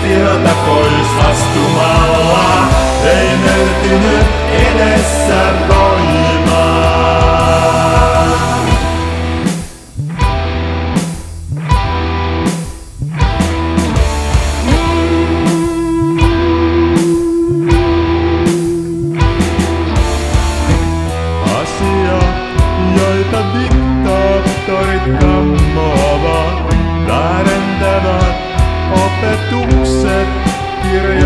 Feel like. Opetukset, kirjastot